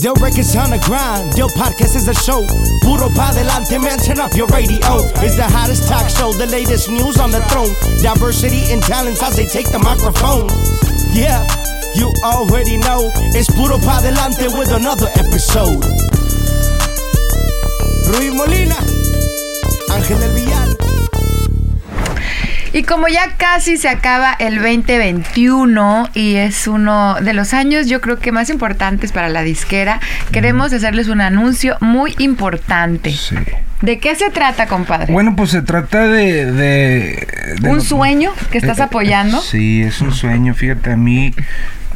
Del records on the grind, Del podcast is a show. Puro pa delante, man, turn up your radio. It's the hottest talk show, the latest news on the throne. Diversity and talents as they take the microphone. Yeah, you already know. It's Puro pa delante with another episode. Rui Molina, Ángel del Villar. Y como ya casi se acaba el 2021 y es uno de los años yo creo que más importantes para la disquera, queremos hacerles un anuncio muy importante. Sí. ¿De qué se trata, compadre? Bueno, pues se trata de... de- de ¿Un lo- sueño que estás Eh, eh, apoyando? Sí, es un sueño. Fíjate, a mí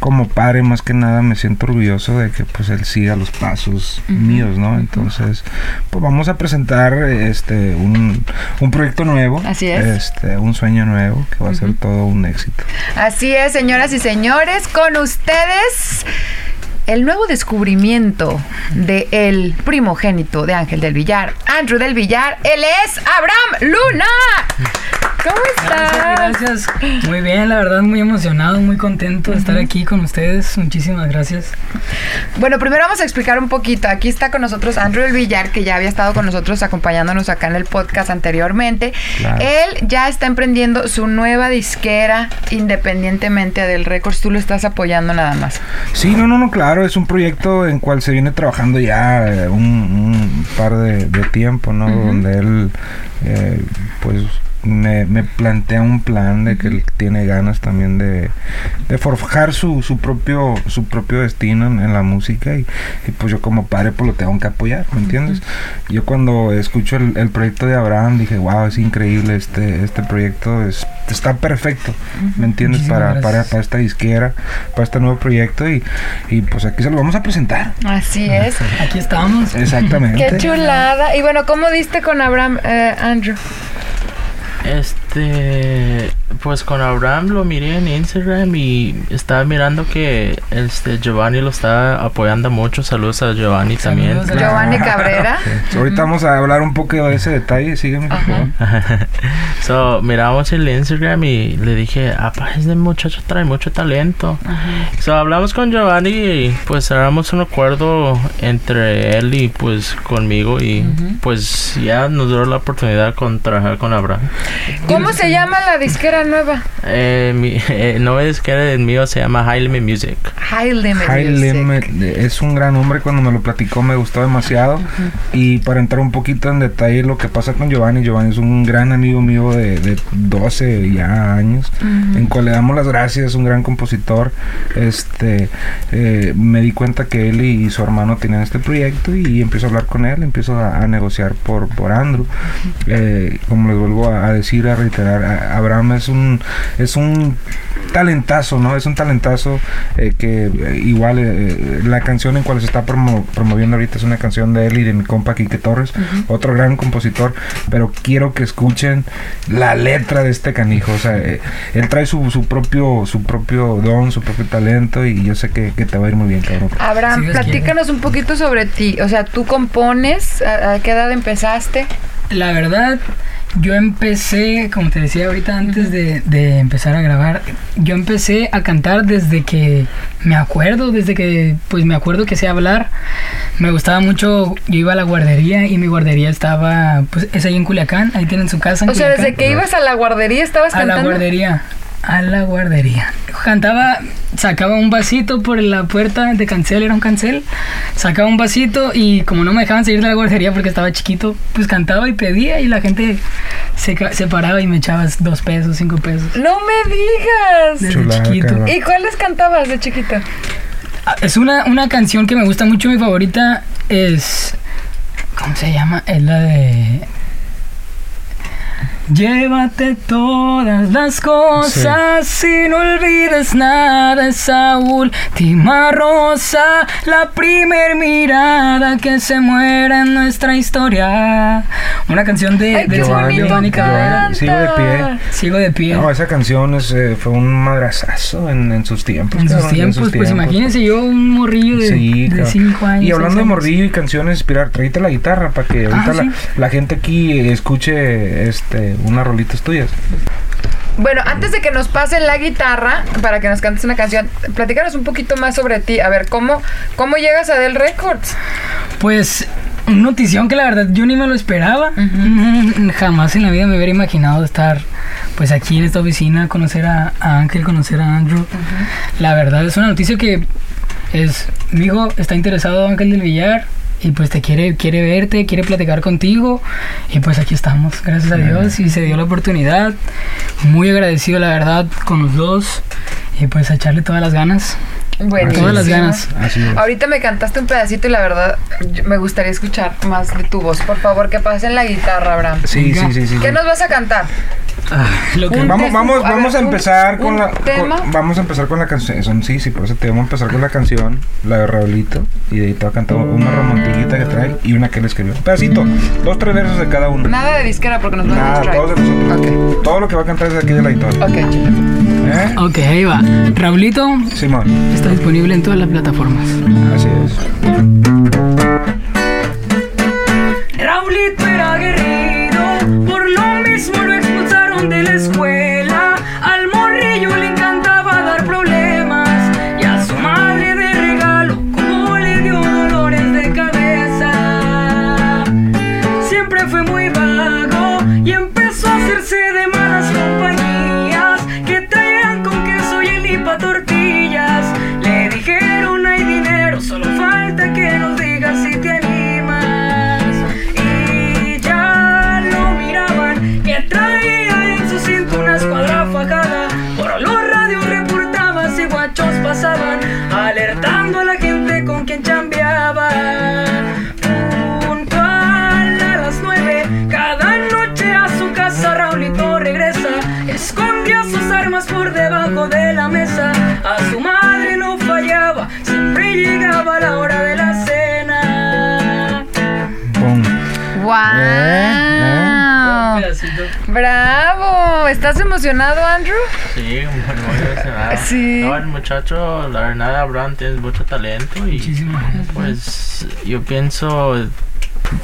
como padre más que nada me siento orgulloso de que pues él siga los pasos míos, ¿no? Entonces, pues vamos a presentar este un, un proyecto nuevo. Así es. Este, un sueño nuevo que va a ser todo un éxito. Así es, señoras y señores, con ustedes el nuevo descubrimiento de el primogénito de Ángel del Villar, Andrew del Villar. Él es Abraham Luna. ¿Cómo estás? Gracias, gracias. Muy bien, la verdad, muy emocionado, muy contento de estar aquí con ustedes. Muchísimas gracias. Bueno, primero vamos a explicar un poquito. Aquí está con nosotros Andrew del Villar, que ya había estado con nosotros acompañándonos acá en el podcast anteriormente. Claro. Él ya está emprendiendo su nueva disquera independientemente del Records. Tú lo estás apoyando nada más. Sí, no, no, no, claro, es un proyecto en cual se viene trabajando ya eh, un, un par de, de tiempo, ¿no? Donde él, eh, pues, me, me plantea un plan de que él tiene ganas también de, de forjar su, su propio su propio destino en, en la música y, y, pues yo como padre pues lo tengo que apoyar, ¿me entiendes? Yo cuando escucho el, el proyecto de Abraham dije, wow, es increíble este, este proyecto, es, está perfecto, ¿me entiendes? Para, para, para esta disquera, para este nuevo proyecto y, y pues aquí se lo vamos a presentar. Así es. Aquí estamos. Exactamente. Qué chulada. Y bueno, ¿cómo diste con Abraham, eh, Andrew? Este, pues con Abraham lo miré en Instagram y estaba mirando que este Giovanni lo estaba apoyando mucho. Saludos a Giovanni también. Saludos a Giovanni Cabrera. Sí. Ahorita vamos a hablar un poco de ese detalle, sígueme por favor. so, miramos el Instagram y le dije, apa, este muchacho trae mucho talento. So, hablamos con Giovanni y pues cerramos un acuerdo entre él y pues conmigo y pues ya nos dio la oportunidad con trabajar con Abraham. ¿Cómo se llama la disquera nueva? Eh, mi, eh, no es que era el mío, se llama High Limit Music. High Limit. High Music. Limit es un gran nombre cuando me lo platicó me gustó demasiado y para entrar un poquito en detalle lo que pasa con Giovanni Giovanni es un gran amigo mío de, de 12 ya años en cual le damos las gracias un gran compositor este eh, me di cuenta que él y, su hermano tenían este proyecto y, empiezo a hablar con él empiezo a, a negociar por por Andrew Eh, como les vuelvo a, a decir a reiterar Abraham es un es un talentazo, ¿no? Es un talentazo eh, que eh, igual eh, la canción en cual se está promo- promoviendo ahorita es una canción de él y de mi compa Quique Torres, otro gran compositor, pero quiero que escuchen la letra de este canijo, o sea, eh, él trae su, su propio su propio don, su propio talento y yo sé que, que te va a ir muy bien, cabrón. Abraham, platícanos un poquito sobre ti. O sea, tú compones, ¿a, a qué edad empezaste? La verdad, yo empecé, como te decía ahorita antes de, de empezar a grabar, yo empecé a cantar desde que me acuerdo, desde que pues me acuerdo que sé hablar. Me gustaba mucho, yo iba a la guardería y mi guardería estaba, pues es ahí en Culiacán, ahí tienen su casa. en O sea, desde que ibas a la guardería estabas A la cantando. guardería. A la guardería. Cantaba, sacaba un vasito por la puerta de cancel, era un cancel. Sacaba un vasito y como no me dejaban salir de la guardería porque estaba chiquito, pues cantaba y pedía y la gente se, paraba y me echabas dos pesos, cinco pesos. No me digas. Desde Chulada, chiquito. ¿Y cuáles cantabas de chiquita? Ah, Es una, una canción que me gusta mucho, mi favorita es... ¿Cómo se llama? Es la de... Llévate todas las cosas y no olvides nada. Esa última rosa, la primer mirada que se muera en nuestra historia. Una canción de, Ay, de Giovanni. Sigo de pie. Sigo de pie. No, esa canción es, eh, fue un madrazazo en, en sus tiempos. en sus tiempos, pues imagínense yo un morrillo de, Sí, de cabrón. cinco años. Y hablando de morrillo y canciones, inspirar, tráete la guitarra para que ahorita Ah, la, sí. la gente aquí escuche este unas rolitas tuyas. Bueno, antes de que nos pasen la guitarra para que nos cantes una canción, platícanos un poquito más sobre ti. A ver, ¿cómo, cómo llegas a Del Records? Pues una notición que la verdad yo ni me lo esperaba. Jamás en la vida me hubiera imaginado estar pues aquí en esta oficina, conocer a, a Ángel, conocer a Andrew. La verdad es una noticia que es, mi hijo está interesado Ángel del Villar y pues te quiere, quiere verte, quiere platicar contigo y pues aquí estamos, gracias a Dios y se dio la oportunidad. Muy agradecido la verdad con los dos y pues a echarle todas las ganas. Buenísimo. Todas las ganas. Así es. Ahorita me cantaste un pedacito y la verdad me gustaría escuchar más de tu voz. Por favor, que pasen la guitarra, Abraham. Sí, sí, sí, sí. ¿Qué nos vas a cantar? Lo que- Vamos, vamos, a vamos ver, a un- empezar con un la. con- tema. vamos a empezar con la canción. Sí, sí, por eso te vamos a empezar con la canción, la de Raulito. Y de ahí te va a cantar una romantiquita que trae y una que él escribió. Un pedacito, dos, tres versos de cada uno. Nada de disquera porque nos van a Nada, todos de nosotros. Todo lo que va a cantar es de aquella la editora. ok. ¿Eh? Ok, ahí va. Raulito Simón, está disponible en todas las plataformas. así es. Llegaba la hora de la cena. ¡Wow! ¡Bravo! ¿Estás emocionado, Andrew? Sí, muy, emocionado. Sí. No, el muchacho, la verdad, Abraham tiene mucho talento y pues yo pienso,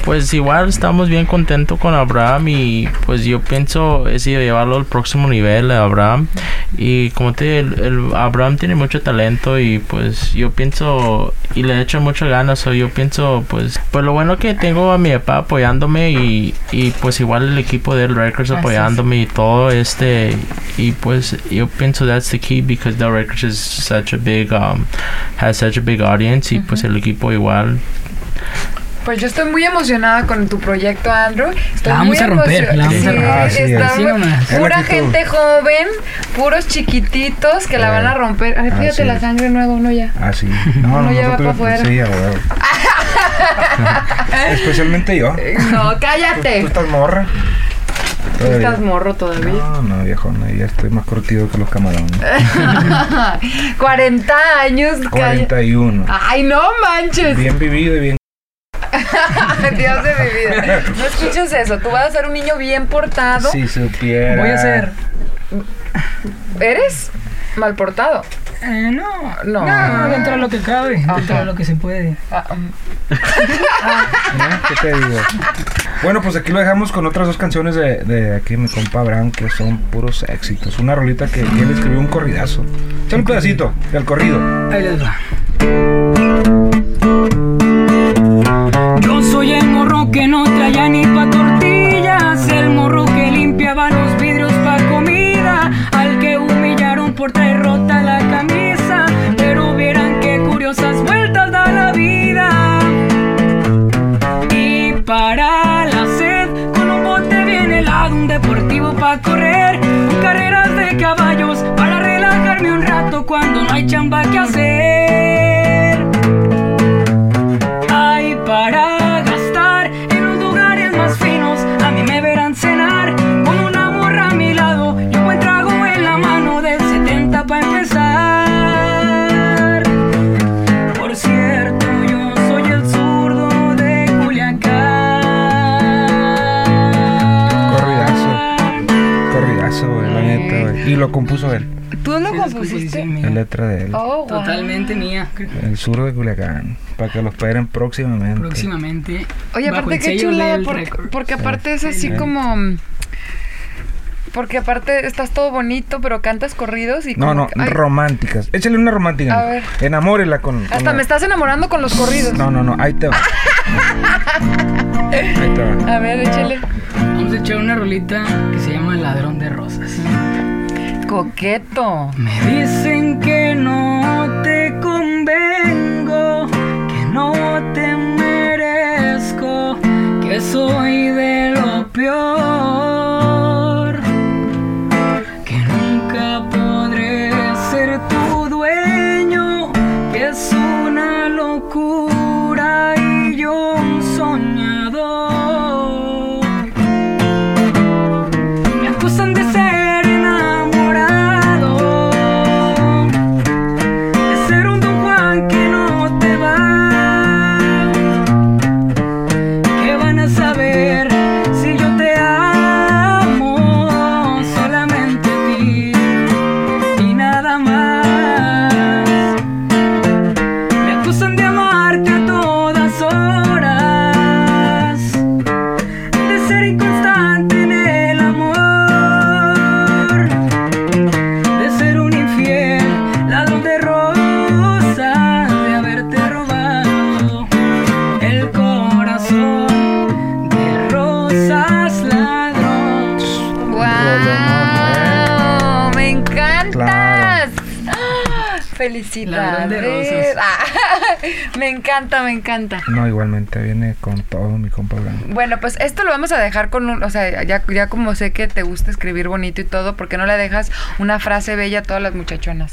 pues igual estamos bien contentos con Abraham y pues yo pienso es llevarlo al próximo nivel a Abraham. Y como te digo, el, el Abraham tiene mucho talento y pues yo pienso y le echa muchas ganas o yo pienso pues pues lo bueno que tengo a mi papá apoyándome y, y pues igual el equipo del Records apoyándome y todo este y pues yo pienso that's the key because the Records is such a big um has such a big audience y pues el equipo igual Pues yo estoy muy emocionada con tu proyecto, Andrew. Estoy La vamos muy a romper, la vamos Sí, a romper. Está. Es la Pura gente joven, puros chiquititos que la Eh, van a romper. Ay, fíjate la sangre nueva, uno ya. Ah, sí. No, Uno ya va nosotros- pa' afuera. Sí. Especialmente yo. No, Tú cállate. estás morra. Tú Todavía. estás morro todavía. No, no, viejo, no, ya estoy más curtido que los camarones. 40 años. calla- 41. Ay, no manches. Bien vivido y bien. Dios de mi vida. No escuches eso. Tú vas a ser un niño bien portado. Si supiera. Voy a hacer. ¿Eres mal portado? Eh, no, No. no, dentro de lo que cabe, dentro Ajá. de lo que se puede. Ah, um, ¿Eh? ¿Qué te digo? Bueno, pues aquí lo dejamos con otras dos canciones de, de aquí mi compa Abraham que son puros éxitos. Una rolita que, que él escribió un corridazo. Echa un pedacito del corrido. Ahí les va. Que no traía ni pa' tortillas, el morro que limpiaba los vidrios pa' comida, al que humillaron por traer la Y lo compuso él. ¿Tú lo compusiste? La letra de él. Oh, wow. Totalmente mía. El sur de Culiacán. Para que lo esperen próximamente. Próximamente. Oye, aparte qué Record. porque aparte es así Sí. como... mm, Porque aparte estás todo bonito, pero cantas corridos y No, como no, que- románticas. Échale una romántica. A ver. Enamórela con. con Hasta la- me estás enamorando con los corridos. No, no, no, ahí te va. ahí te va. A ver, échale. Vamos a echar una rolita que se llama Ladrón de Rosas. Coqueto. Me dicen que no te convengo, que no te merezco, que soy de lo peor, que nunca podré ser tu dueño, que es una locura ¡Felicidades! Ladrón de rosas. Ah, me encanta, me encanta. No, igualmente viene con todo mi compa Abraham. Bueno, pues esto lo vamos a dejar con un, o sea, ya, ya como sé que te gusta escribir bonito y todo, ¿por qué no le dejas una frase bella a todas las muchachonas?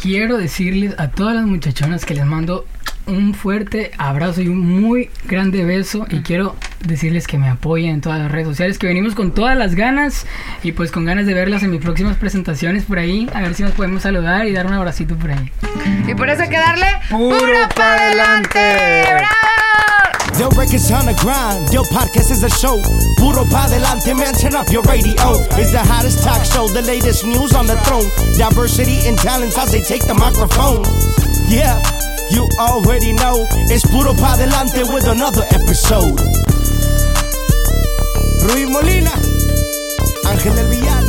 Quiero decirles a todas las muchachonas que les mando un fuerte abrazo y un muy grande beso y quiero decirles que me apoyen en todas las redes sociales, que venimos con todas las ganas y pues con ganas de verlas en mis próximas presentaciones por ahí, a ver si nos podemos saludar y dar un abracito por ahí. Y por eso hay que darle ¡Puro puro pa' para adelante. adelante! ¡Bravo! Del records on the grind, Del podcast is a show. Puro pa delante, man, turn up your radio. It's the hottest talk show, the latest news on the throne. Diversity and talents as they take the microphone. Yeah, You already know, es puro pa' adelante with another episode. Ruiz Molina, Ángel del Villar.